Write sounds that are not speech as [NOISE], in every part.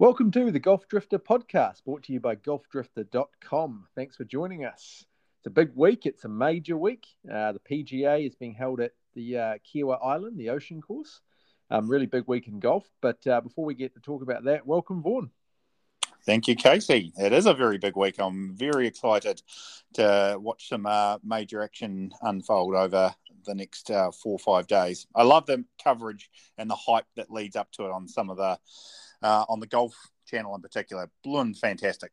Welcome to the Golf Drifter podcast, brought to you by golfdrifter.com. Thanks for joining us. It's a big week, it's a major week. Uh, the PGA is being held at the uh, Kiawah Island, the ocean course. Um, really big week in golf. But uh, before we get to talk about that, welcome, Vaughan. Thank you, Casey. It is a very big week. I'm very excited to watch some uh, major action unfold over the next uh, four or five days. I love the coverage and the hype that leads up to it on some of the uh, on the golf channel in particular. Bloom, fantastic.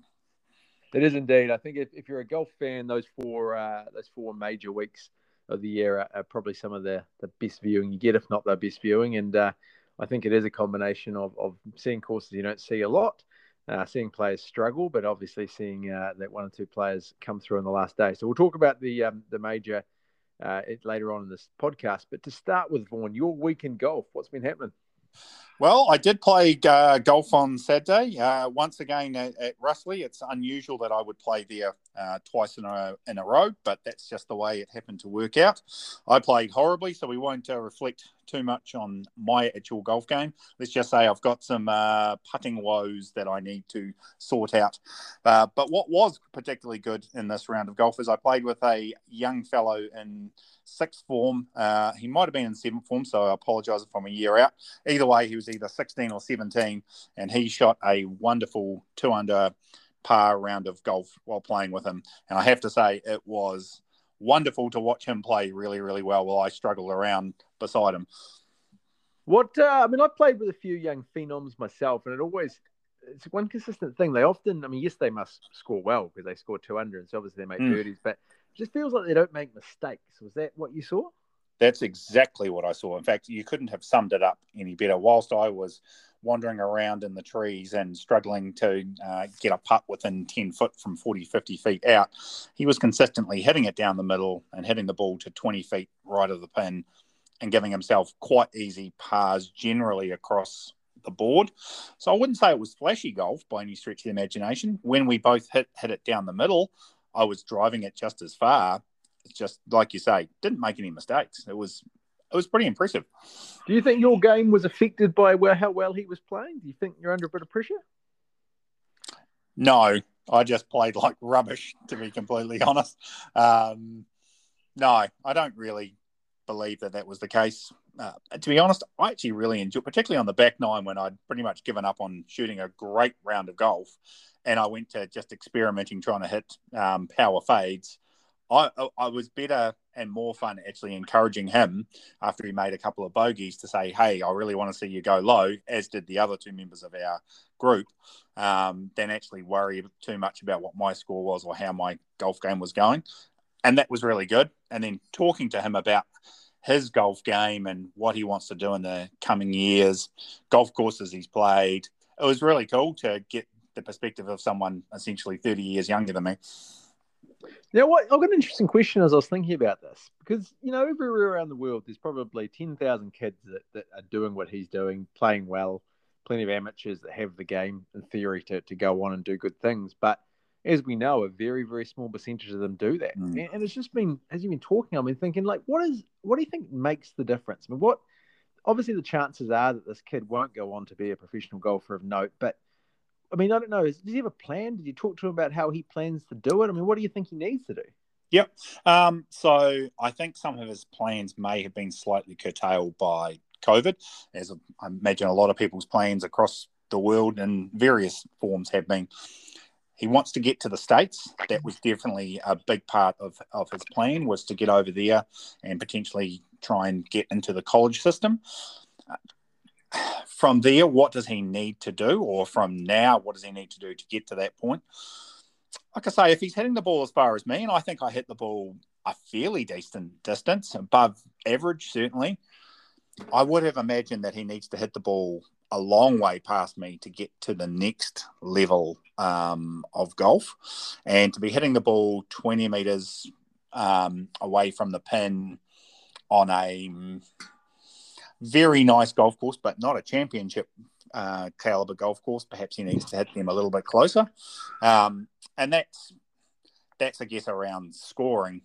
It is indeed. I think if, if you're a golf fan, those four uh, those four major weeks of the year are, are, probably some of the, the best viewing you get, if not the best viewing. And uh, I think it is a combination of, of seeing courses you don't see a lot, uh, seeing players struggle, but obviously seeing uh, that one or two players come through on the last day. So we'll talk about the um, the major uh, later on in this podcast. But to start with, Vaughan, your week in golf, what's been happening? Well, I did play uh, golf on Saturday. Uh, once again at, at Russley, it's unusual that I would play there uh, twice in a in a row, but that's just the way it happened to work out. I played horribly, so we won't uh, reflect too much on my actual golf game. Let's just say I've got some uh, putting woes that I need to sort out. Uh, but what was particularly good in this round of golf is I played with a young fellow in sixth form. Uh, he might have been in seventh form, so I apologise if I'm a year out. Either way, he was either 16 or 17, and he shot a wonderful two under par round of golf while playing with him. And I have to say, it was wonderful to watch him play really, really well while I struggled around beside him. What uh, I mean, I've played with a few young phenoms myself, and it always it's one consistent thing. They often, I mean, yes, they must score well because they score 200, and so obviously they make mm. birdies, but just feels like they don't make mistakes. Was that what you saw? That's exactly what I saw. In fact, you couldn't have summed it up any better. Whilst I was wandering around in the trees and struggling to uh, get a putt within 10 foot from 40, 50 feet out, he was consistently hitting it down the middle and hitting the ball to 20 feet right of the pin and giving himself quite easy pars generally across the board. So I wouldn't say it was flashy golf by any stretch of the imagination. When we both hit hit it down the middle, I was driving it just as far. It's just like you say, didn't make any mistakes. It was it was pretty impressive. Do you think your game was affected by where, how well he was playing? Do you think you're under a bit of pressure? No, I just played like rubbish, to be completely [LAUGHS] honest. Um, no, I don't really believe that that was the case. Uh, to be honest, I actually really enjoyed, particularly on the back nine when I'd pretty much given up on shooting a great round of golf, and I went to just experimenting trying to hit um, power fades. I I was better and more fun actually encouraging him after he made a couple of bogeys to say, "Hey, I really want to see you go low," as did the other two members of our group, um, than actually worry too much about what my score was or how my golf game was going, and that was really good. And then talking to him about his golf game and what he wants to do in the coming years, golf courses he's played, it was really cool to get the perspective of someone essentially 30 years younger than me. Now, what I've got an interesting question as I was thinking about this because you know everywhere around the world there's probably ten thousand kids that, that are doing what he's doing, playing well. Plenty of amateurs that have the game in theory to, to go on and do good things, but as we know, a very very small percentage of them do that. Mm. And, and, it's just been as you've been talking, I've been thinking like, what is what do you think makes the difference? I mean, what obviously the chances are that this kid won't go on to be a professional golfer of note, but I mean, I don't know. Does he have a plan? Did you talk to him about how he plans to do it? I mean, what do you think he needs to do? Yep. Um, so I think some of his plans may have been slightly curtailed by COVID, as I imagine a lot of people's plans across the world in various forms have been. He wants to get to the States. That was definitely a big part of, of his plan was to get over there and potentially try and get into the college system from there, what does he need to do? Or from now, what does he need to do to get to that point? Like I say, if he's hitting the ball as far as me, and I think I hit the ball a fairly decent distance, above average, certainly, I would have imagined that he needs to hit the ball a long way past me to get to the next level um, of golf. And to be hitting the ball 20 meters um, away from the pin on a very nice golf course, but not a championship uh, caliber golf course. Perhaps he needs to hit them a little bit closer. Um, and that's that's I guess around scoring.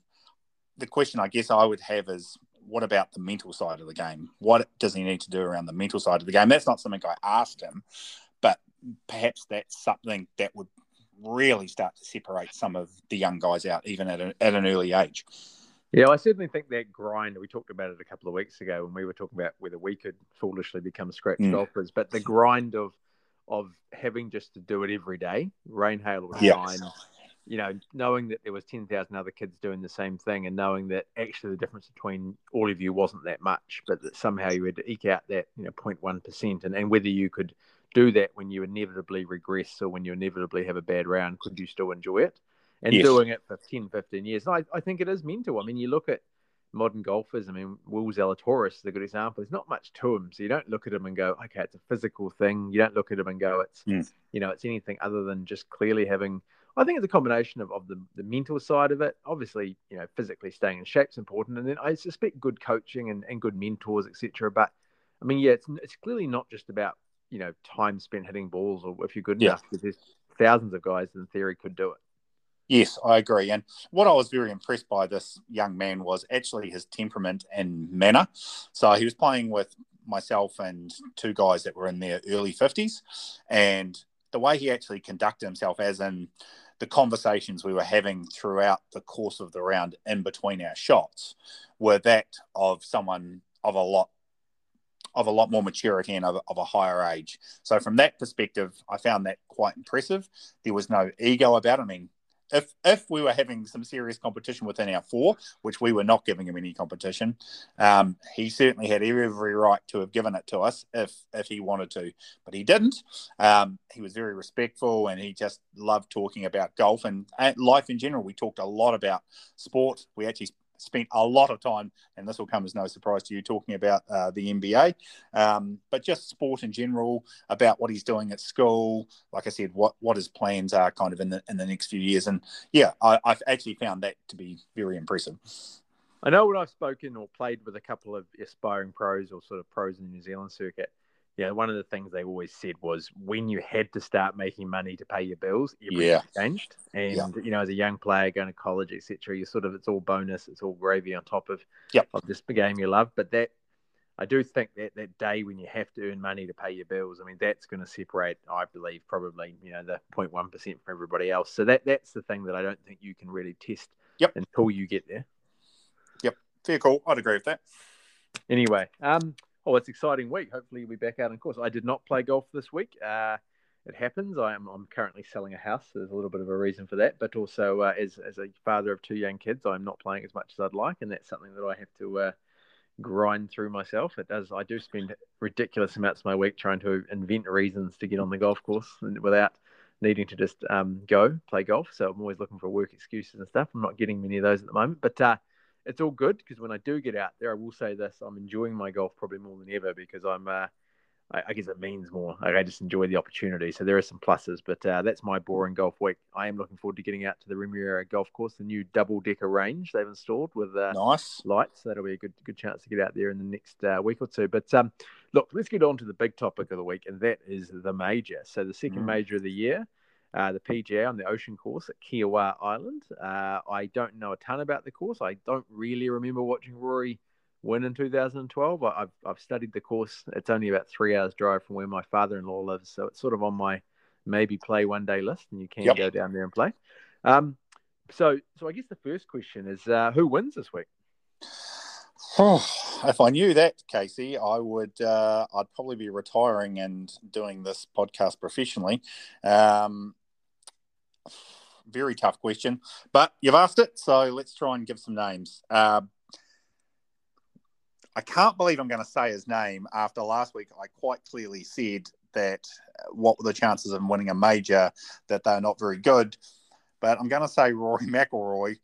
The question I guess I would have is what about the mental side of the game? What does he need to do around the mental side of the game? That's not something I asked him, but perhaps that's something that would really start to separate some of the young guys out, even at, a, at an early age. Yeah, I certainly think that grind. We talked about it a couple of weeks ago when we were talking about whether we could foolishly become scratch mm. golfers, but the grind of of having just to do it every day, rain, hail, or shine. You know, knowing that there was ten thousand other kids doing the same thing, and knowing that actually the difference between all of you wasn't that much, but that somehow you had to eke out that you know 0.1 percent, and and whether you could do that when you inevitably regress or when you inevitably have a bad round, could you still enjoy it? And yes. doing it for 10, 15 years. I, I think it is mental. I mean, you look at modern golfers. I mean, Will Zalatoris is a good example. There's not much to him, so you don't look at him and go, okay, it's a physical thing. You don't look at him and go, it's mm. you know, it's anything other than just clearly having. I think it's a combination of, of the, the mental side of it. Obviously, you know, physically staying in shape is important, and then I suspect good coaching and, and good mentors, etc. But I mean, yeah, it's it's clearly not just about you know time spent hitting balls or if you're good yeah. enough. Because there's thousands of guys in theory could do it. Yes, I agree. And what I was very impressed by this young man was actually his temperament and manner. So he was playing with myself and two guys that were in their early 50s. And the way he actually conducted himself, as in the conversations we were having throughout the course of the round in between our shots, were that of someone of a lot of a lot more maturity and of, of, a higher age. So from that perspective, I found that quite impressive. There was no ego about it. I mean, if if we were having some serious competition within our four, which we were not giving him any competition, um, he certainly had every right to have given it to us if if he wanted to, but he didn't. Um, he was very respectful and he just loved talking about golf and, and life in general. We talked a lot about sport. We actually spent a lot of time, and this will come as no surprise to you, talking about uh, the NBA, um, but just sport in general, about what he's doing at school. Like I said, what what his plans are, kind of in the in the next few years, and yeah, I, I've actually found that to be very impressive. I know when I've spoken or played with a couple of aspiring pros or sort of pros in the New Zealand circuit, yeah, one of the things they always said was when you had to start making money to pay your bills, everything yeah. changed. And yeah. you know, as a young player going to college, etc., you sort of it's all bonus, it's all gravy on top of yep. of this game you love. But that I do think that that day when you have to earn money to pay your bills, I mean, that's going to separate, I believe, probably you know the 0.1 percent from everybody else. So that that's the thing that I don't think you can really test yep. until you get there. Yep, fair call. I'd agree with that. Anyway, um, oh, it's exciting week. Hopefully, you'll be back out. on course, I did not play golf this week. Uh, it happens. I am I'm currently selling a house. There's a little bit of a reason for that, but also uh, as as a father of two young kids, I'm not playing as much as I'd like, and that's something that I have to uh, grind through myself. It does. I do spend ridiculous amounts of my week trying to invent reasons to get on the golf course without needing to just um, go play golf. So I'm always looking for work excuses and stuff. I'm not getting many of those at the moment, but uh, it's all good because when I do get out there, I will say this: I'm enjoying my golf probably more than ever because I'm. Uh, I, I, guess it means more. I just enjoy the opportunity. So there are some pluses, but uh, that's my boring golf week. I am looking forward to getting out to the Remuera Golf Course, the new double decker range they've installed with uh, nice lights. That'll be a good good chance to get out there in the next uh, week or two. But um, look, let's get on to the big topic of the week, and that is the major. So the second mm. major of the year uh, the PGA on the ocean course at Kiawah Island. Uh, I don't know a ton about the course. I don't really remember watching Rory win in 2012. I, have I've studied the course. It's only about three hours drive from where my father-in-law lives, so it's sort of on my maybe play one day list, and you can yep. go down there and play. Um, so, so I guess the first question is, uh, who wins this week? Oh, [SIGHS] if I knew that, Casey, I would. Uh, I'd probably be retiring and doing this podcast professionally. Um, very tough question, but you've asked it, so let's try and give some names. Uh, I can't believe I'm going to say his name after last week. I quite clearly said that what were the chances of him winning a major, that they're not very good. But I'm going to say Rory [LAUGHS] McIlroy,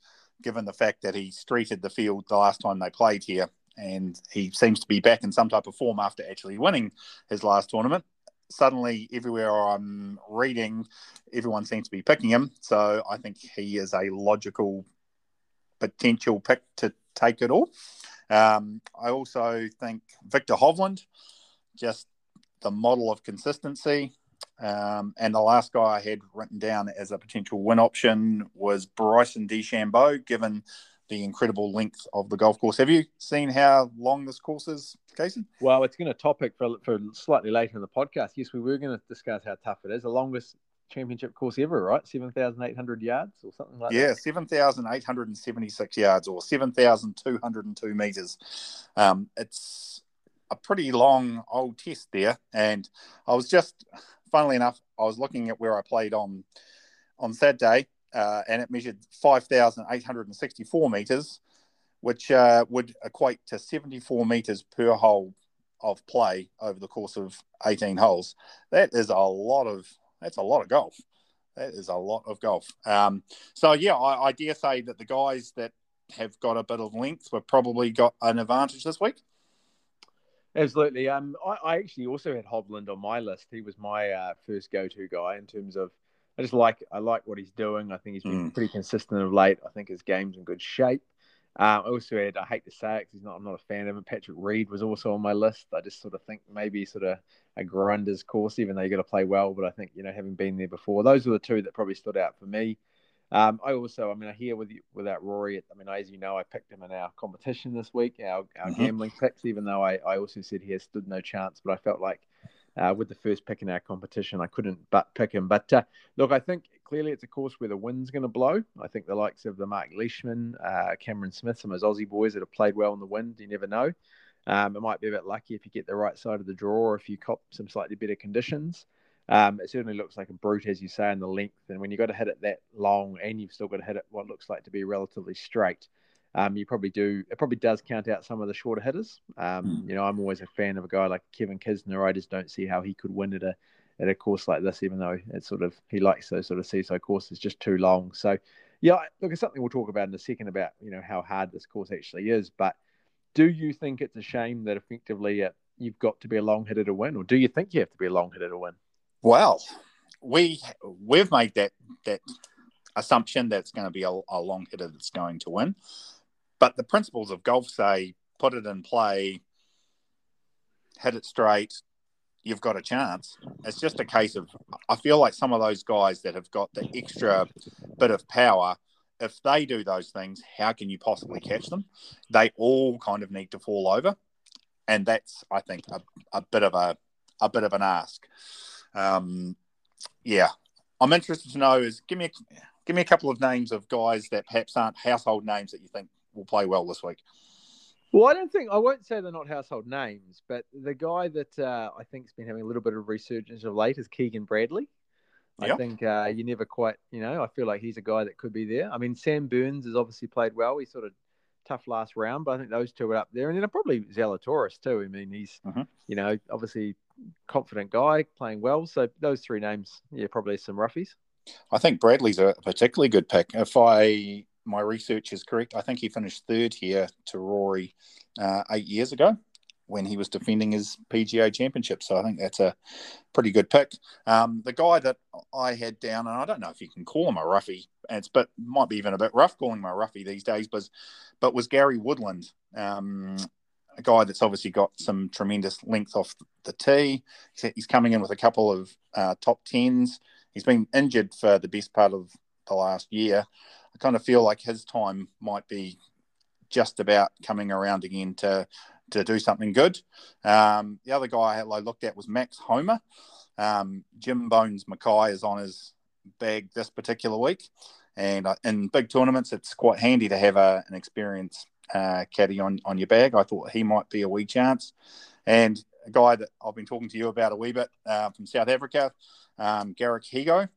given the fact that he streeted the field the last time they played here, and he seems to be back in some type of form after actually winning his last tournament suddenly everywhere I'm reading, everyone seems to be picking him. So I think he is a logical potential pick to take it all. Um, I also think Viktor Hovland, just the model of consistency. Um, and the last guy I had written down as a potential win option was Bryson DeChambeau, given the incredible length of the golf course. Have you seen how long this course is? Casey? Well, it's going to topic for for slightly later in the podcast. Yes, we were going to discuss how tough it is. The longest championship course ever, right? Seven thousand eight hundred yards or something like yeah, that. Yeah, seven thousand eight hundred and seventy six yards or seven thousand two hundred and two meters. Um, it's a pretty long old test there, and I was just, funnily enough, I was looking at where I played on on Saturday, uh, and it measured five thousand eight hundred and sixty four meters, which uh, would equate to seventy four meters per hole of play over the course of 18 holes. That is a lot of that's a lot of golf. That is a lot of golf. Um, so yeah, I, I, dare say that the guys that have got a bit of length have probably got an advantage this week. Absolutely. Um, I, I actually also had Hovland on my list. He was my uh, first go-to guy in terms of. I just like I like what he's doing. I think he's been mm. pretty consistent of late. I think his game's in good shape. Um, I also had, I hate to say it, because not, I'm not a fan of him. Patrick Reed was also on my list. I just sort of think maybe sort of a grunder's course, even though you got to play well. But I think, you know, having been there before, those were the two that probably stood out for me. Um, I also, I mean, I hear with you, without Rory, I mean, as you know, I picked him in our competition this week, our, our mm-hmm. gambling picks, even though I, I also said he has stood no chance. But I felt like uh, with the first pick in our competition, I couldn't but pick him. But uh, look, I think clearly it's a course where the wind's going to blow. I think the likes of the Mark Leishman, uh, Cameron Smith, some of those Aussie boys that have played well in the wind, you never know. Um, it might be a bit lucky if you get the right side of the draw or if you cop some slightly better conditions. Um, it certainly looks like a brute, as you say, in the length. And when you've got to hit it that long and you've still got to hit it what looks like to be relatively straight, um, you probably do. It probably does count out some of the shorter hitters. Um, mm. You know, I'm always a fan of a guy like Kevin Kisner. I just don't see how he could win at a at a course like this, even though it's sort of he likes those sort of seaside courses just too long. So, yeah, look, it's something we'll talk about in a second about you know how hard this course actually is. But do you think it's a shame that effectively uh, you've got to be a long hitter to win, or do you think you have to be a long hitter to win? Well, we we've made that that assumption that it's going to be a, a long hitter that's going to win, but the principles of golf say put it in play, hit it straight, you've got a chance. It's just a case of I feel like some of those guys that have got the extra bit of power, if they do those things, how can you possibly catch them? They all kind of need to fall over, and that's I think a, a bit of a a bit of an ask. Um, yeah, I'm interested to know is give me a, give me a couple of names of guys that perhaps aren't household names that you think will play well this week. Well, I don't think I won't say they're not household names, but the guy that uh, I think's been having a little bit of resurgence of late is Keegan Bradley. I yep. think uh, you never quite, you know, I feel like he's a guy that could be there. I mean, Sam Burns has obviously played well. He's sort of tough last round, but I think those two are up there. And then probably Zalatoris too. I mean, he's, uh-huh. you know, obviously confident guy playing well. So those three names, yeah, probably some roughies. I think Bradley's a particularly good pick. If I my research is correct, I think he finished third here to Rory uh, eight years ago when he was defending his PGA championship. So I think that's a pretty good pick. Um, the guy that I had down, and I don't know if you can call him a roughie, it's but might be even a bit rough calling him a roughie these days, but but was Gary Woodland. Um, a guy that's obviously got some tremendous length off the tee. He's coming in with a couple of uh, top tens. He's been injured for the best part of the last year. I kind of feel like his time might be just about coming around again to to do something good. Um, the other guy I looked at was Max Homa. Um, Jim Bones Mackay is on his bag this particular week, and uh, in big tournaments, it's quite handy to have a, an experienced uh, caddy on on your bag. I thought he might be a wee chance, and a guy that I've been talking to you about a wee bit uh, from South Africa, um, Garrick Higgo.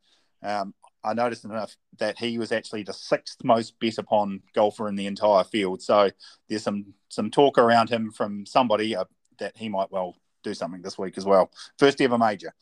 Um, I noticed enough that he was actually the sixth most bet upon golfer in the entire field. So there's some some talk around him from somebody uh, that he might well do something this week as well. First ever major.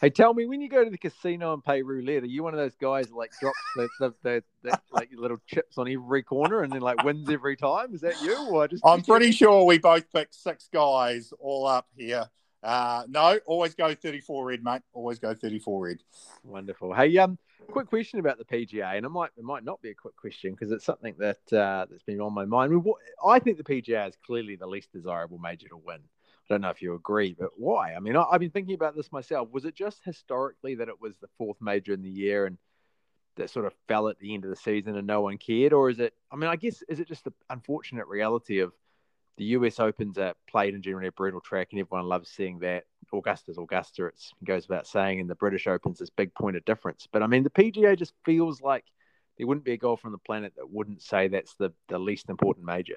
Hey, tell me when you go to the casino and pay roulette, are you one of those guys that, like drops the, the, the, the like little chips on every corner and then like wins every time? Is that you? Or just I'm pretty sure we both picked six guys all up here. Uh, no, always go 34 red, mate. Always go 34 red. Wonderful. Hey, um, quick question about the PGA, and it might it might not be a quick question because it's something that uh, that's been on my mind. I, think the PGA is clearly the least desirable major to win. I don't know if you agree, but why? I mean, I, have been thinking about this myself. Was it just historically that it was the fourth major in the year and that sort of fell at the end of the season and no one cared, or is it? I mean, I guess is it just the unfortunate reality of the US Opens are played in generally a brutal track, and everyone loves seeing that. Augusta's Augusta, it goes without saying, and the British Open's this big point of difference. But I mean, the PGA just feels like there wouldn't be a golfer on the planet that wouldn't say that's the, the least important major.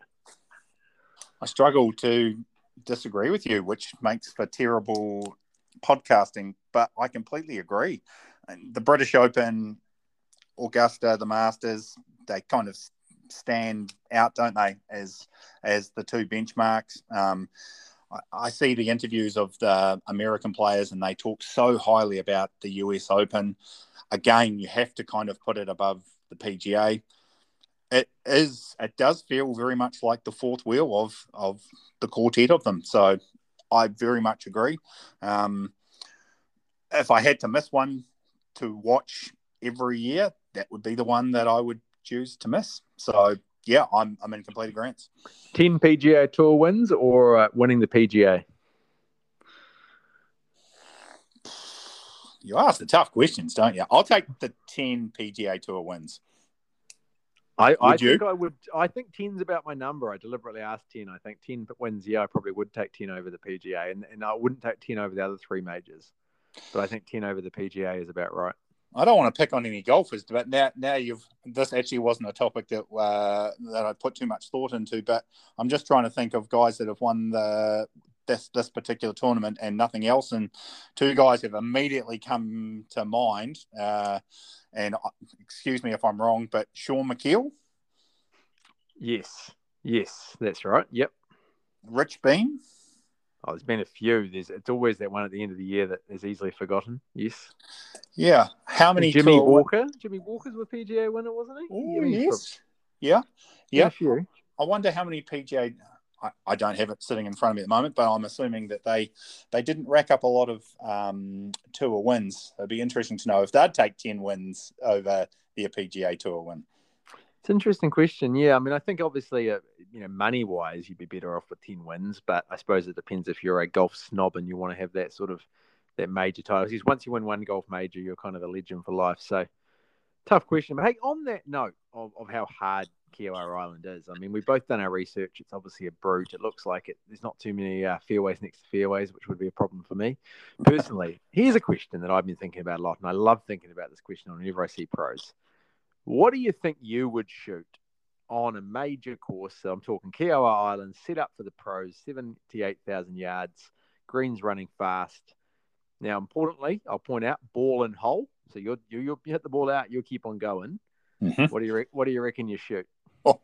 I struggle to disagree with you, which makes for terrible podcasting, but I completely agree. The British Open, Augusta, the Masters, they kind of stand out, don't they, as as the two benchmarks. Um, I, I see the interviews of the American players, and they talk so highly about the US Open. Again, you have to kind of put it above the PGA. It is. It does feel very much like the fourth wheel of of the quartet of them. So I very much agree. Um, if I had to miss one to watch every year, that would be the one that I would choose to miss. So yeah, I'm I'm in complete agreement. Ten PGA Tour wins or uh, winning the PGA? You ask the tough questions, don't you? I'll take the ten PGA Tour wins. I, I think I would. I think ten's about my number. I deliberately asked ten. I think ten wins. Yeah, I probably would take ten over the PGA, and, and I wouldn't take ten over the other three majors. But I think ten over the PGA is about right. I don't want to pick on any golfers, but now now you've this actually wasn't a topic that uh, that I put too much thought into. But I'm just trying to think of guys that have won the this this particular tournament and nothing else, and two guys have immediately come to mind. Uh, and uh, excuse me if I'm wrong, but Shaun Micheel. Yes, yes, that's right. Yep. Rich Beem. Oh, there's been a few. There's it's always that one at the end of the year that is easily forgotten. Yes. Yeah. How many? And Jimmy Walker. Jimmy Walker's with PGA winner, wasn't he? Ooh, yes. Yeah. Yeah. I wonder how many PGA I, I, don't have it sitting in front of me at the moment, but I'm assuming that they they didn't rack up a lot of um, tour wins. It'd be interesting to know if they'd take ten wins over the PGA Tour win. It's an interesting question. Yeah, I mean, I think obviously, uh, you know, money wise, you'd be better off with ten wins, but I suppose it depends if you're a golf snob and you want to have that sort of that major title. Because once you win one golf major, you're kind of a legend for life. So, tough question. But hey, on that note of, of how hard Kiawah Island is. I mean, we've both done our research. It's obviously a brute. It looks like it. There's not too many uh, fairways next to fairways, which would be a problem for me personally. Here's a question that I've been thinking about a lot, and I love thinking about this question whenever I see pros. What do you think you would shoot on a major course? So I'm talking Kiawah Island, set up for the pros, 78,000 yards, greens running fast. Now, importantly, I'll point out ball and hole. So you you you hit the ball out, you'll keep on going. Mm-hmm. What do you what do you reckon you shoot? Oh,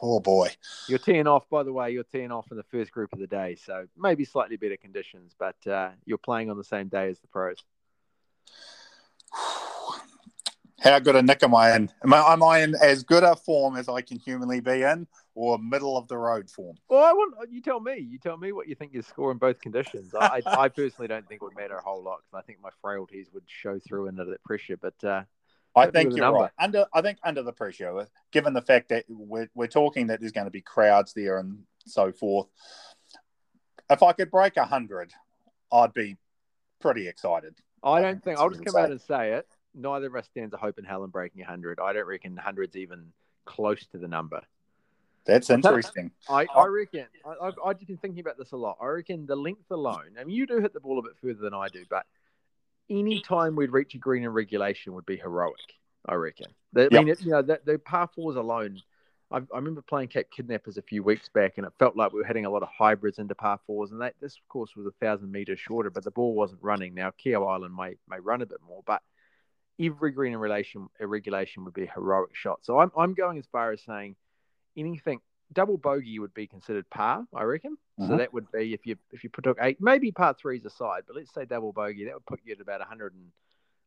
oh boy. You're teeing off, by the way, you're teeing off in the first group of the day. So maybe slightly better conditions, but uh, you're playing on the same day as the pros. How good a nick am I in? Am I, am I in as good a form as I can humanly be in, or middle of the road form? Well, I want you tell me. You tell me what you think you score in both conditions. I, I personally don't think it would matter a whole lot because I think my frailties would show through under that pressure. But uh, I think you're right. Under, I think under the pressure, given the fact that we're, we're talking that there's going to be crowds there and so forth, if I could break hundred, I'd be pretty excited. I don't think I'll just come say. out and say it. Neither of us stands a hope in hell in breaking hundred. I don't reckon hundred's even close to the number. That's interesting. I, oh. I reckon I, I've been thinking about this a lot. I reckon the length alone. I mean, you do hit the ball a bit further than I do, but any time we'd reach a green in regulation would be heroic. I reckon. I yep. mean, it, you know, the, the par fours alone. I, I, remember playing Cape Kidnappers a few weeks back, and it felt like we were hitting a lot of hybrids into par fours. And that this, of course, was a thousand meters shorter, but the ball wasn't running. Now, Kiawah Island may may run a bit more, but every green in relation regulation would be a heroic shot. So I'm I'm going as far as saying anything double bogey would be considered par, I reckon. So uh-huh. that would be if you if you put took eight, maybe par threes aside, but let's say double bogey, that would put you at about 100 and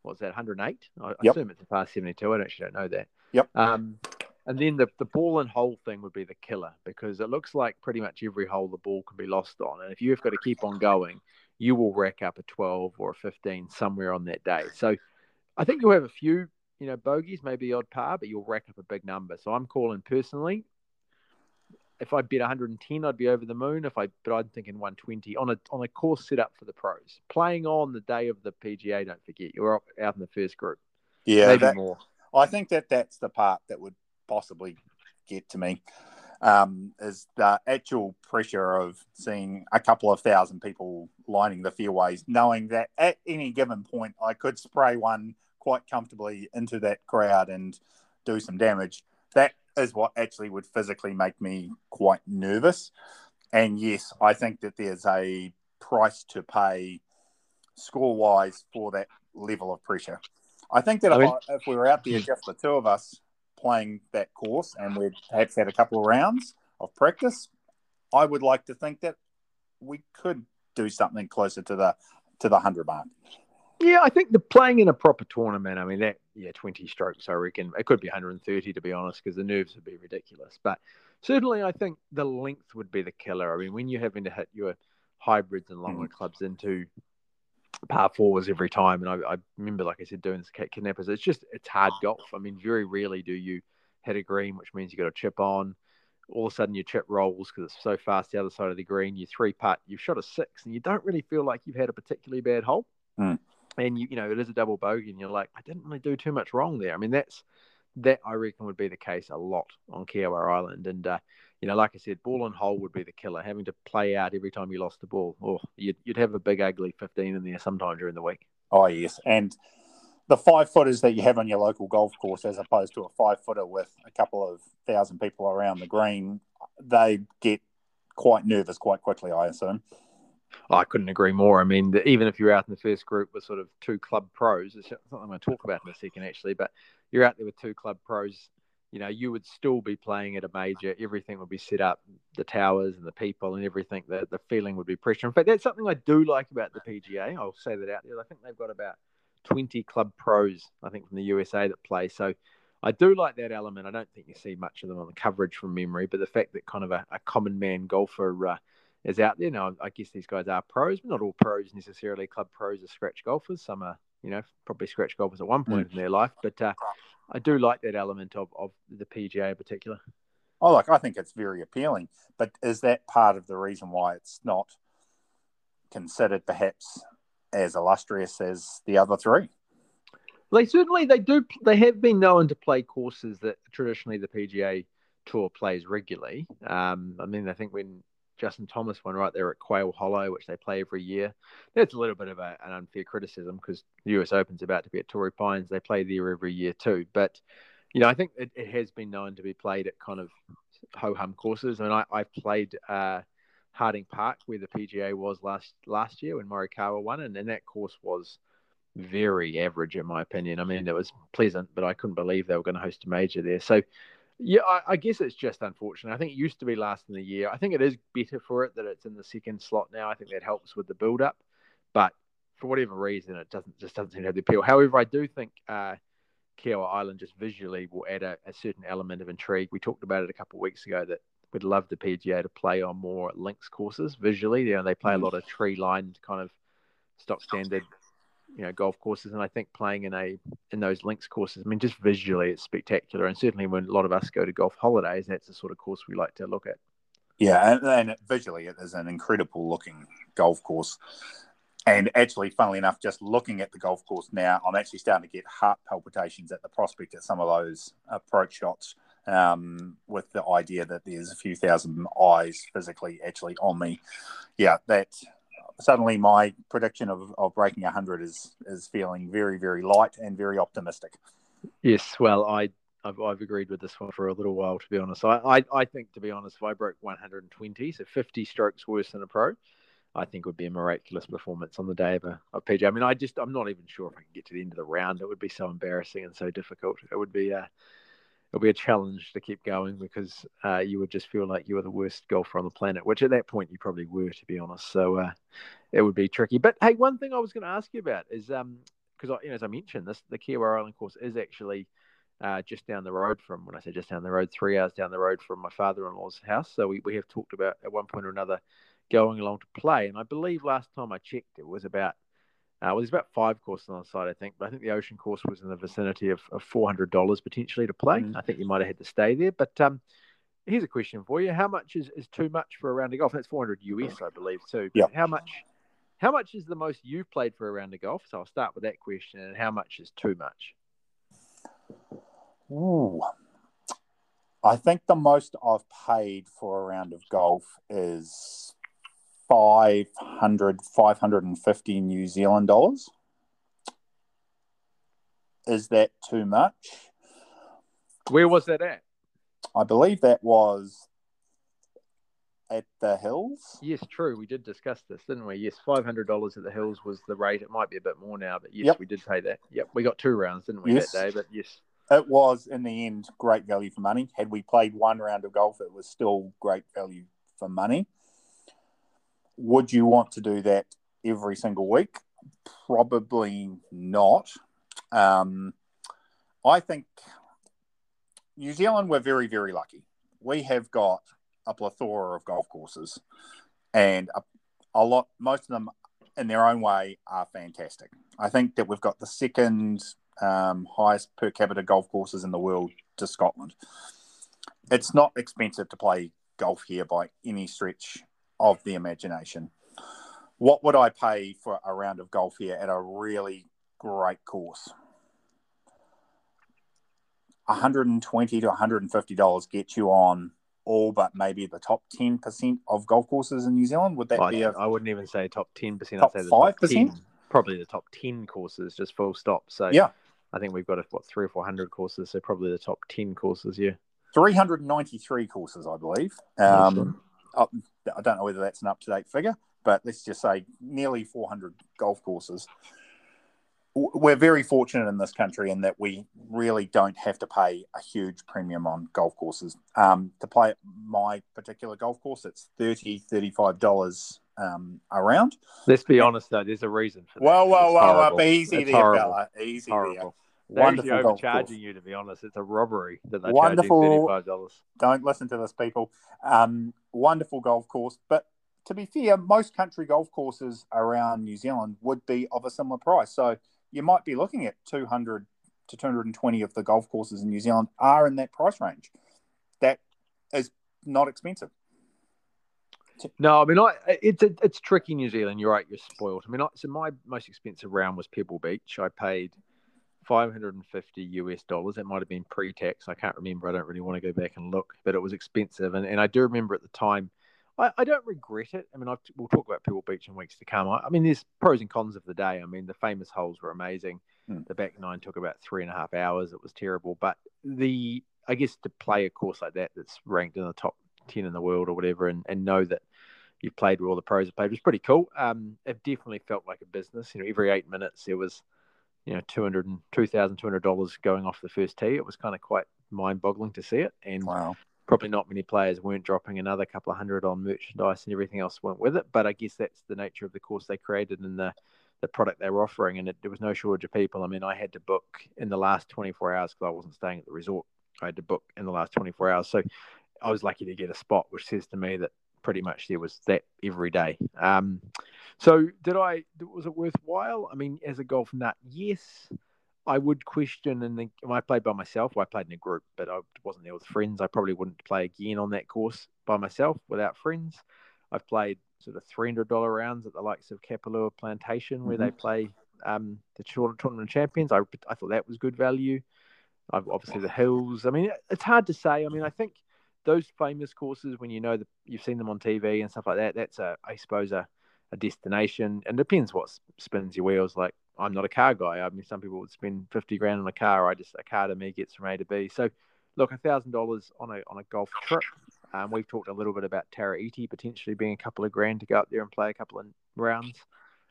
what's that, 108? I yep. assume it's a par 72. I actually don't know that. Yep. Um, and then the, the ball and hole thing would be the killer because it looks like pretty much every hole the ball can be lost on. And if you've got to keep on going, you will rack up a 12 or a 15 somewhere on that day. So I think you'll have a few, you know, bogeys, maybe odd par, but you'll rack up a big number. So I'm calling personally if I bet 110, I'd be over the moon. If I, but I'm thinking 120 on a on a course set up for the pros. Playing on the day of the PGA, don't forget you're out in the first group. Yeah, maybe that, more. I think that that's the part that would possibly get to me. um, is the actual pressure of seeing a couple of thousand people lining the fairways, knowing that at any given point I could spray one quite comfortably into that crowd and do some damage. That is what actually would physically make me quite nervous. And yes, I think that there's a price to pay score wise for that level of pressure. I think that I mean, if, we were out there, just the two of us playing that course, and we'd perhaps had a couple of rounds of practice, I would like to think that we could do something closer to the to the hundred mark. Yeah, I think the playing in a proper tournament. I mean, that yeah, twenty strokes. I reckon it could be 130 to be honest, because the nerves would be ridiculous. But certainly, I think the length would be the killer. I mean, when you're having to hit your hybrids and longer mm. clubs into par fours every time, and I, I, remember, like I said, doing this Cape Kidnappers. It's just it's hard golf. I mean, very rarely do you hit a green, which means you got a chip on. All of a sudden, your chip rolls because it's so fast the other side of the green. You three putt, you've shot a six, and you don't really feel like you've had a particularly bad hole. Mm and you you know it is a double bogey, and you're like, I didn't really do too much wrong there. I mean, that's that I reckon would be the case a lot on Kiawah Island, and uh, you know, like I said, ball and hole would be the killer. Having to play out every time you lost the ball, or you'd, you'd have a big ugly 15 in there sometime during the week. Oh yes, and the five footers that you have on your local golf course, as opposed to a five footer with a couple of thousand people around the green, they get quite nervous quite quickly. I assume. I couldn't agree more. I mean, the, even if you're out in the first group with sort of two club pros, it's something I'm going to talk about in a second, actually, but you're out there with two club pros, you know, you would still be playing at a major. Everything would be set up, the towers and the people and everything. The, the feeling would be pressure. In fact, that's something I do like about the PGA. I'll say that out there. I think they've got about 20 club pros, I think, from the USA that play. So I do like that element. I don't think you see much of them on the coverage from memory, but the fact that kind of a, a common man golfer, uh, is out there. Now, I guess these guys are pros, but not all pros necessarily. Club pros are scratch golfers. Some are, you know, probably scratch golfers at one point mm. in their life. But uh, I do like that element of, of the PGA in particular. Oh, look, I think it's very appealing. But is that part of the reason why it's not considered perhaps as illustrious as the other three? They certainly they do. They have been known to play courses that traditionally the PGA Tour plays regularly. Um, I mean, I think when Justin Thomas won right there at Quail Hollow, which they play every year. That's a little bit of a, an unfair criticism because the US Open's about to be at Torrey Pines. They play there every year too. But, you know, I think it, it has been known to be played at kind of ho hum courses. I mean, I, I played uh, Harding Park where the PGA was last last year when Morikawa won, and, and that course was very average in my opinion. I mean, it was pleasant, but I couldn't believe they were going to host a major there. So, yeah, I, I, guess it's just unfortunate. I think it used to be last in the year. I think it is better for it that it's in the second slot now. I think that helps with the build up, but for whatever reason, it doesn't just doesn't seem to have the appeal. However, I do think uh, Kiawah Island just visually will add a, a, certain element of intrigue. We talked about it a couple of weeks ago that we'd love the PGA to play on more links courses visually. You know, they play a mm. lot of tree lined kind of stock standard you know golf courses. And i think playing in a in those links courses i mean just visually it's spectacular. And certainly when a lot of us go to golf holidays that's the sort of course we like to look at. Yeah and, and visually it is an incredible looking golf course. And actually funnily enough just looking at the golf course now i'm actually starting to get heart palpitations at the prospect of some of those approach shots um, with the idea that there's a few thousand eyes physically actually on me. Yeah that suddenly my prediction of, of breaking 100 is is feeling very very light and very optimistic. Yes well i I've, I've agreed with this one for a little while to be honest. I, I, I think to be honest if i broke 120 so 50 strokes worse than a pro i think would be a miraculous performance on the day of a, a pg i mean i just i'm not even sure if i can get to the end of the round. It would be so embarrassing and so difficult. It would be uh it'll be a challenge to keep going because uh, you would just feel like you were the worst golfer on the planet, which at that point you probably were, to be honest. So uh, it would be tricky. But hey, one thing I was going to ask you about is um because you know as I mentioned this, the Kiawah Island course is actually uh, just down the road from when I say just down the road, three hours down the road from my father-in-law's house. So we, we have talked about at one point or another going along to play. And I believe last time I checked, it was about uh, well, there's about five courses on the site, I think, but I think the ocean course was in the vicinity of, of four hundred dollars potentially to play. Mm. I think you might have had to stay there. But um, here's a question for you: How much is, is too much for a round of golf? That's four hundred US, I believe, too. Yeah. How much? How much is the most you've played for a round of golf? So I'll start with that question. And how much is too much? Ooh, I think the most I've paid for a round of golf is 500, 550 New Zealand dollars. Is that too much? Where was that at? I believe that was at the Hills. Yes, true. We did discuss this, didn't we? Yes, five hundred dollars at the Hills was the rate. It might be a bit more now, but yes, Yep. we did pay that. Yep, we got two rounds, didn't we, Yes. that day? But yes, It was, in the end, great value for money. Had we played one round of golf, it was still great value for money. Would you want to do that every single week? Probably not. Um, I think New Zealand, we're very, very lucky. We have got a plethora of golf courses, and a, a lot, most of them in their own way are fantastic. I think that we've got the second um, highest per capita golf courses in the world to Scotland. It's not expensive to play golf here by any stretch of the imagination. What would I pay for a round of golf here at a really great course? 120 to 150 dollars gets you on all but maybe the top 10% of golf courses in New Zealand. Would that I, be a I wouldn't even say top ten percent. Top I'd say the 5%? 10, probably the top ten courses, just full stop. So Yeah. I think we've got what three or four hundred courses, so probably the top ten courses. Yeah, 393 courses, I believe. Um, up- I don't know whether that's an up to date figure, but let's just say nearly 400 golf courses. We're very fortunate in this country in that we really don't have to pay a huge premium on golf courses. Um, to play at my particular golf course, it's $30, $35 um, a round. let's be honest though. There's a reason for that. Whoa, whoa, It's whoa, horrible. whoa. Easy It's there, horrible. fella. Easy there. Horrible. They're Wonderful actually golf overcharging course. you. To be honest, it's a robbery that they're Wonderful- charging thirty-five dollars. don't listen to this, people. Um, wonderful golf course, but to be fair, most country golf courses around New Zealand would be of a similar price. So you might be looking at 200 to 220 of the golf courses in New Zealand are in that price range. That is not expensive. No, I mean, I, it's it's tricky. New Zealand, you're right. You're spoiled. I mean, I, so my most expensive round was Pebble Beach. I paid 550 US dollars. It might have been pre-tax. I can't remember. I don't really want to go back and look, but it was expensive. And, and I do remember at the time, I, I don't regret it. I mean, I've, we'll talk about Pebble Beach in weeks to come. I, I mean, there's pros and cons of the day. I mean, the famous holes were amazing. Hmm. The back nine took about three and a half hours. It was terrible. But the, I guess to play a course like that that's ranked in the top 10 in the world or whatever and, and know that you've played where all the pros have played was pretty cool. Um, it definitely felt like a business. You know, every eight minutes there was, you know, two hundred and two thousand two hundred dollars going off the first tee. It was kind of quite mind-boggling to see it, and Wow. probably not many players weren't dropping another couple of hundred on merchandise and everything else went with it. But I guess that's the nature of the course they created and the the product they were offering, and it, there was no shortage of people. I mean, I had to book in the last 24 hours because I wasn't staying at the resort. I had to book in the last 24 hours, so I was lucky to get a spot, which says to me that pretty much there was that every day. Um, so did I? Was it worthwhile? I mean, as a golf nut, yes. I would question, and I played by myself, well, I played in a group, but I wasn't there with friends. I probably wouldn't play again on that course by myself without friends. I've played sort of three hundred dollar rounds at the likes of Kapalua Plantation, where they play um, the tour- tournament champions. I I thought that was good value. I've obviously the hills. I mean, it's hard to say. I mean, I think those famous courses when you know that you've seen them on TV and stuff like that. That's a I suppose a, a destination, and depends what spins your wheels. Like I'm not a car guy. I mean, some people would spend fifty grand on a car. I just a car to me gets from A to B. So, look, a thousand dollars on a on a golf trip. Um, we've talked a little bit about Tara Iti potentially being a couple of grand to go up there and play a couple of rounds.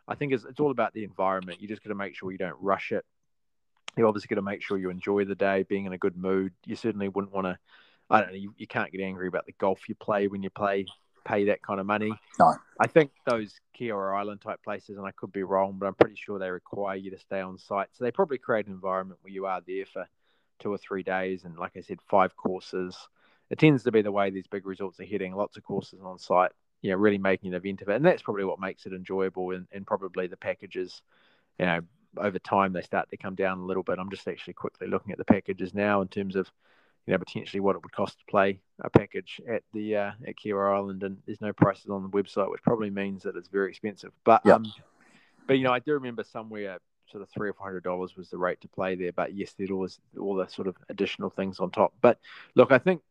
I think it's, it's all about the environment. You just got to make sure you don't rush it. You obviously got to make sure you enjoy the day, being in a good mood. You certainly wouldn't want to. I don't know. You, you can't get angry about the golf you play when you play pay that kind of money. No. I think those Kiawah Island type places, and I could be wrong, but I'm pretty sure they require you to stay on site. So they probably create an environment where you are there for two or three days, and like I said, five courses. It tends to be the way these big resorts are heading. Lots of courses on site, you know, really making an event of it, and that's probably what makes it enjoyable. And, and probably the packages, you know, over time they start to come down a little bit. I'm just actually quickly looking at the packages now in terms of you know, potentially what it would cost to play a package at the uh, at Kiawah Island, and there's no prices on the website, which probably means that it's very expensive. But Yeah. um, but you know, I do remember somewhere sort of three or four hundred dollars was the rate to play there. But yes, there's always all the sort of additional things on top. But look, I think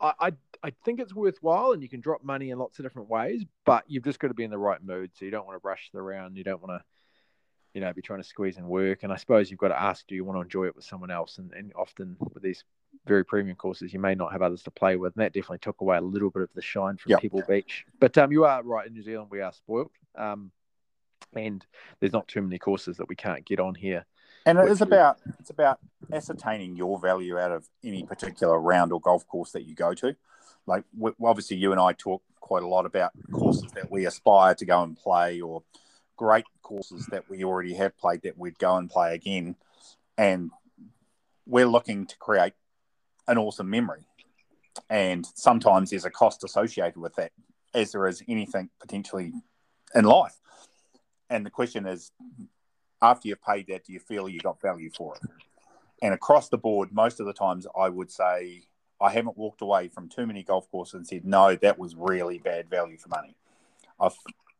I, I, I think it's worthwhile, and you can drop money in lots of different ways, but you've just got to be in the right mood. So you don't want to rush the round. You don't want to, you know, be trying to squeeze in work. And I suppose you've got to ask, do you want to enjoy it with someone else? And, and often with these very premium courses, you may not have others to play with, and that definitely took away a little bit of the shine from yep. Pebble Beach. But um, you are right. In New Zealand, we are spoiled, um, and there's not too many courses that we can't get on here. And it is about it's about ascertaining your value out of any particular round or golf course that you go to. Like obviously, you and I talk quite a lot about courses that we aspire to go and play, or great courses that we already have played that we'd go and play again. And we're looking to create an awesome memory. And sometimes there's a cost associated with that, as there is anything potentially in life. And the question is, after you've paid that, do you feel you got value for it? And across the board, most of the times, I would say I haven't walked away from too many golf courses and said, no, that was really bad value for money. I've,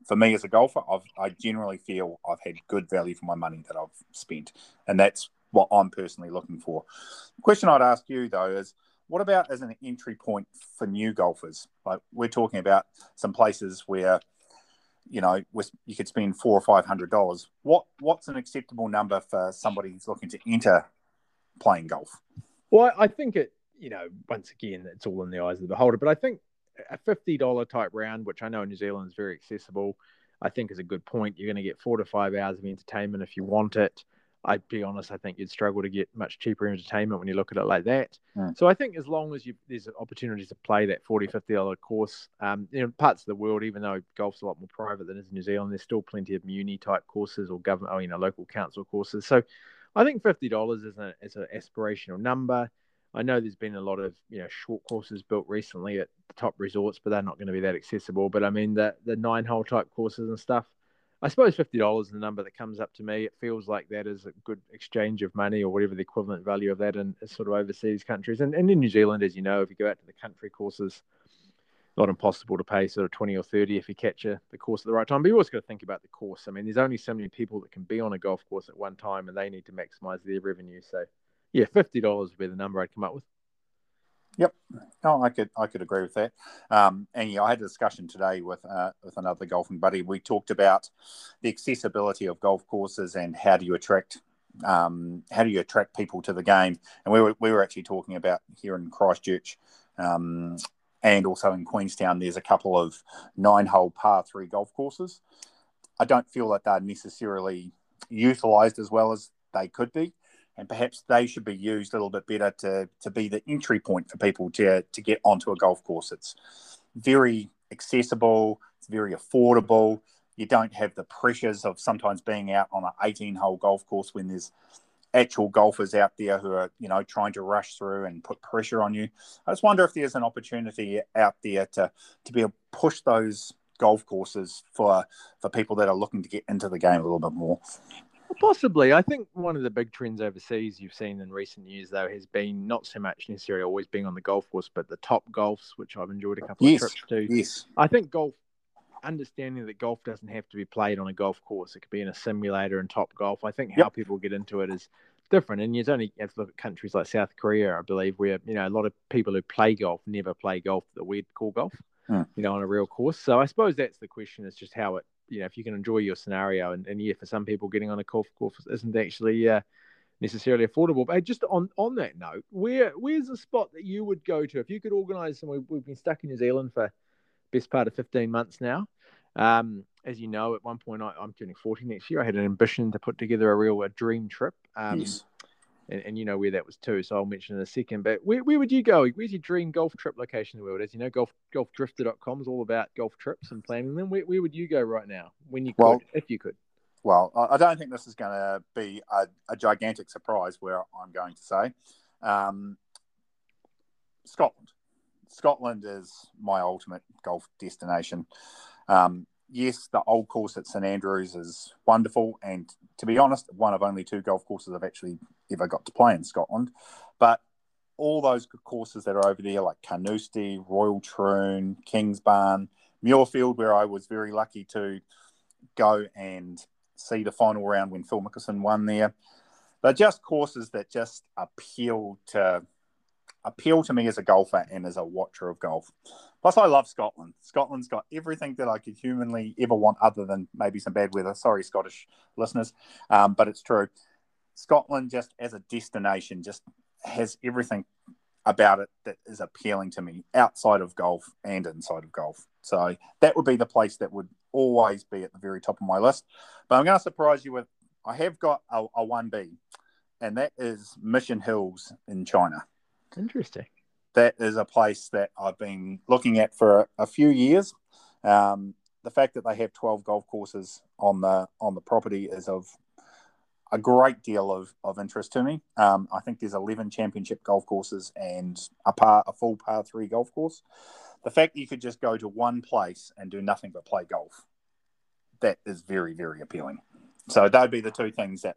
for me as a golfer, I've, I generally feel I've had good value for my money that I've spent. And that's what I'm personally looking for. The question I'd ask you, though, is what about as an entry point for new golfers? Like we're talking about some places where you know, you could spend four or five hundred dollars. What what's an acceptable number for somebody who's looking to enter playing golf? Well, I think it. You know, once again, it's all in the eyes of the beholder. But I think a fifty dollar type round, which I know in New Zealand is very accessible, I think is a good point. You're going to get four to five hours of entertainment if you want it. I'd be honest, I think you'd struggle to get much cheaper entertainment when you look at it like that. Mm. So I think as long as you there's opportunities to play that 40 50 dollar course, um, you know, parts of the world, even though golf's a lot more private than is in New Zealand, there's still plenty of muni type courses or government, or, you know, local council courses. So I think fifty dollars is a is an aspirational number. I know there's been a lot of you know short courses built recently at the top resorts, but they're not going to be that accessible. But I mean the the nine hole type courses and stuff I suppose fifty dollars is the number that comes up to me. It feels like that is a good exchange of money or whatever the equivalent value of that in uh, sort of overseas countries. And, and in New Zealand, as you know, if you go out to the country courses, not impossible to pay sort of twenty or thirty if you catch a, the course at the right time. But you always got to think about the course. I mean, there's only so many people that can be on a golf course at one time, and they need to maximise their revenue. So, yeah, fifty dollars would be the number I'd come up with. Yep, no, I could I could agree with that. Um, and yeah, I had a discussion today with uh, with another golfing buddy. We talked about the accessibility of golf courses and how do you attract um, how do you attract people to the game. And we were we were actually talking about here in Christchurch. Um, and also in Queenstown, there's a couple of nine hole par three golf courses. I don't feel that they're necessarily utilised as well as they could be and perhaps they should be used a little bit better to, to be the entry point for people to, to get onto a golf course. It's very accessible, it's very affordable. You don't have the pressures of sometimes being out on an 18 hole golf course when there's actual golfers out there who are, you know, trying to rush through and put pressure on you. I just wonder if there's an opportunity out there to, to be able to push those golf courses for for people that are looking to get into the game a little bit more. Possibly. I think one of the big trends overseas you've seen in recent years, though, has been not so much necessarily always being on the golf course, but the Topgolfs, which I've enjoyed a couple yes. of trips to. Yes. I think golf, understanding that golf doesn't have to be played on a golf course, it could be in a simulator and Topgolf. I think how yep. people get into it is different. And you only have to look at countries like South Korea, I believe, where, you know, a lot of people who play golf never play golf that we'd call golf, hmm. you know, on a real course. So I suppose that's the question is just how it you know, if you can enjoy your scenario, and, and yeah, for some people, getting on a golf course isn't actually uh, necessarily affordable. But just on on that note, where where's a spot that you would go to if you could organise? And we've, we've been stuck in New Zealand for best part of fifteen months now. Um, as you know, at one point I, am turning 40 next year. I had an ambition to put together a real a dream trip. Um, yes and, and you know where that was too. So I'll mention in a second. But where, where would you go? Where's your dream golf trip location in the world? As you know, golf golfdrifter.com is all about golf trips and planning them. Where, where would you go right now when you could, well, if you could? Well, I don't think this is going to be a, a gigantic surprise where I'm going to say um, Scotland. Scotland is my ultimate golf destination. Um, yes, the old course at St Andrews is wonderful, and to be honest, one of only two golf courses I've actually ever got to play in Scotland. But all those courses that are over there, like Carnoustie, Royal Troon, Kingsbarn, Muirfield, where I was very lucky to go and see the final round when Phil Mickelson won there. They're just courses that just appeal to appeal to me as a golfer and as a watcher of golf. Plus, I love Scotland. Scotland's got everything that I could humanly ever want, other than maybe some bad weather. Sorry, Scottish listeners, um, but it's true. Scotland, just as a destination, just has everything about it that is appealing to me outside of golf and inside of golf. So that would be the place that would always be at the very top of my list. But I'm going to surprise you with I have got a, a 1B, and that is Mission Hills in China. Interesting. That is a place that I've been looking at for a, a few years. Um, the fact that they have 12 golf courses on the on the property is of a great deal of, of interest to me. Um, I think there's 11 championship golf courses and a par a full par three golf course. The fact that you could just go to one place and do nothing but play golf, that is very very appealing. So that'd be the two things that,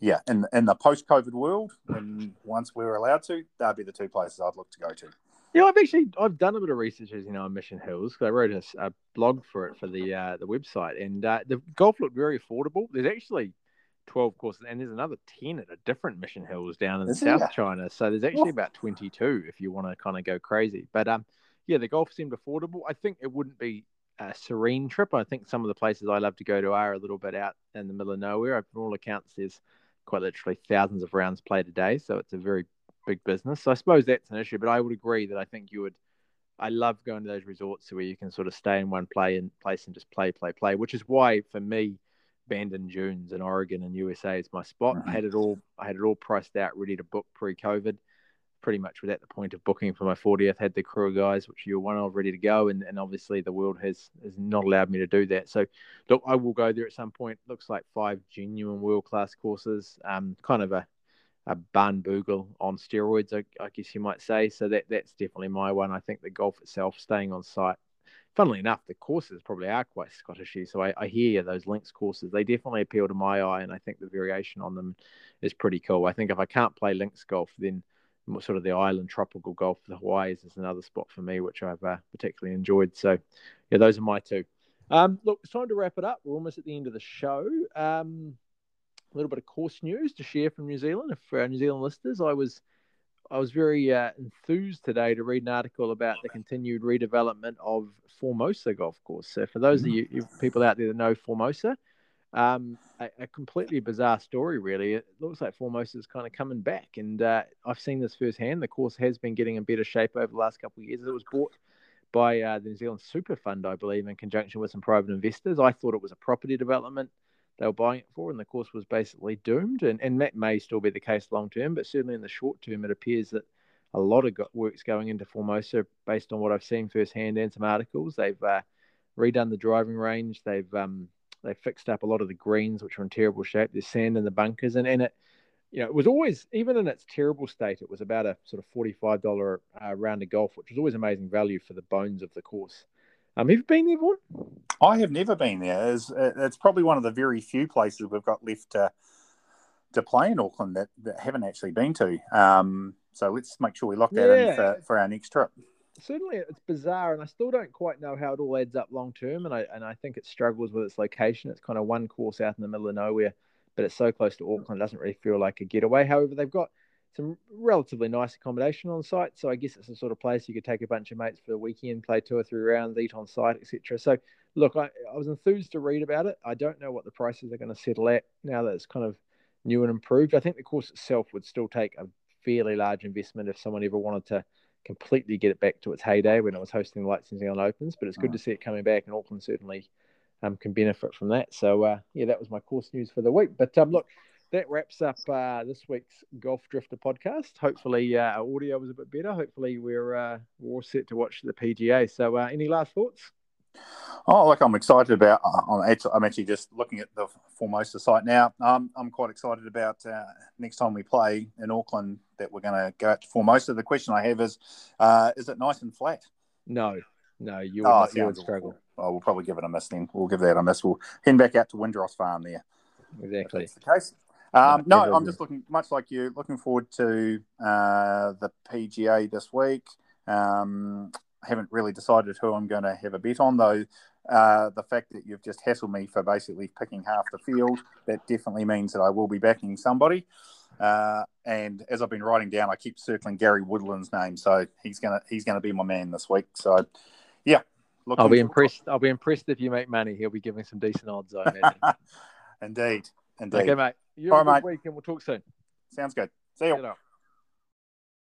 yeah, in in the post COVID world, and once we were allowed to, that'd be the two places I'd look to go to. Yeah, I've actually I've done a bit of research, as you know, on Mission Hills because I wrote a, a, blog for it for the uh, the website, and uh, the golf looked very affordable. There's actually twelve courses, and there's another ten at a different Mission Hills down in Is South? China. So there's actually about twenty two if you want to kind of go crazy. But um, yeah, the golf seemed affordable. I think it wouldn't be a serene trip. I think some of the places I love to go to are a little bit out in the middle of nowhere. From all accounts, there's quite literally thousands of rounds played a day, so it's a very big business. So I suppose that's an issue. But I would agree that I think you would. I love going to those resorts where you can sort of stay in one play and place and just play, play, play. Which is why for me, Bandon Dunes in Oregon and USA is my spot. Mm-hmm. I had it all. I had it all priced out, ready to book pre-COVID pretty much was at the point of booking for my 40th, had the crew of guys, which you're one of, ready to go. And, and obviously the world has, has not allowed me to do that. So, look, I will go there at some point. Looks like five genuine world class courses, um, kind of a, a Barnbougle on steroids, I, I, guess you might say. So that that's definitely my one. I think the golf itself, staying on site. Funnily enough, the courses probably are quite Scottishy. So I, I hear those links courses. They definitely appeal to my eye, and I think the variation on them is pretty cool. I think if I can't play links golf, then sort of the island tropical golf, the Hawaii's is another spot for me, which I've uh, particularly enjoyed. So, yeah, those are my two. Um, look, it's time to wrap it up. We're almost at the end of the show. Um, a little bit of course news to share from New Zealand. For our New Zealand listeners, I was I was very uh, enthused today to read an article about the continued redevelopment of Formosa Golf Course. So, for those of you, you people out there that know Formosa, um, a, a, completely bizarre story, really. It looks like Formosa is kind of coming back, and uh, I've seen this firsthand. The course has been getting in better shape over the last couple of years. It was bought by uh, the New Zealand Super Fund, I believe, in conjunction with some private investors. I thought it was a property development they were buying it for, and the course was basically doomed. And, and that may still be the case long term, but certainly in the short term, it appears that a lot of work's going into Formosa based on what I've seen firsthand and some articles. They've uh, redone the driving range. They've um, they fixed up a lot of the greens, which are in terrible shape. There's sand in the bunkers, and, and it, you know, it was always even in its terrible state, it was about a sort of forty-five dollar uh, round of golf, which was always amazing value for the bones of the course. Um, have you been there, Vaughan? I have never been there. It's, it's probably one of the very few places we've got left to to play in Auckland that, that haven't actually been to. Um, so let's make sure we lock that yeah. in for, for our next trip certainly it's bizarre, and I still don't quite know how it all adds up long term. And I and I think it struggles with its location. It's kind of one course out in the middle of nowhere, but it's so close to Auckland, it doesn't really feel like a getaway. However, they've got some relatively nice accommodation on site, so I guess it's the sort of place you could take a bunch of mates for the weekend, play two or three rounds, eat on site, etc. So, look, I, I was enthused to read about it. I don't know what the prices are going to settle at now that it's kind of new and improved. I think the course itself would still take a fairly large investment if someone ever wanted to completely get it back to its heyday when it was hosting the Lights New Zealand Opens. But it's good to see it coming back, and Auckland certainly um, can benefit from that. So uh, yeah, that was my course news for the week. But um, look, that wraps up uh, this week's Golf Drifter podcast. Hopefully, uh, our audio was a bit better. Hopefully, we're uh, we're all set to watch the PGA. So, uh, any last thoughts? Oh, look, I'm excited about. Uh, I'm actually, I'm actually just looking at the Formosa site now. Um, I'm quite excited about uh, next time we play in Auckland that we're going to go out to Formosa. The question I have is, uh, is it nice and flat? No, no, you would, oh, you would struggle. Oh, we'll probably give it a miss then. We'll give that a miss. We'll head back out to Windross Farm there. Exactly. that's the case. Um, no, I'm just looking, much like you, looking forward to uh, the PGA this week. Um, haven't really decided who I'm going to have a bet on, though. Uh, the fact that you've just hassled me for basically picking half the field, that definitely means that I will be backing somebody. Uh, and as I've been writing down, I keep circling Gary Woodland's name, so he's gonna he's gonna be my man this week. So, yeah, I'll be impressed. I'll be impressed if you make money. He'll be giving some decent odds. I imagine. [LAUGHS] indeed, indeed. Okay, mate. You All have a good week, and we'll talk soon. Sounds good. See you.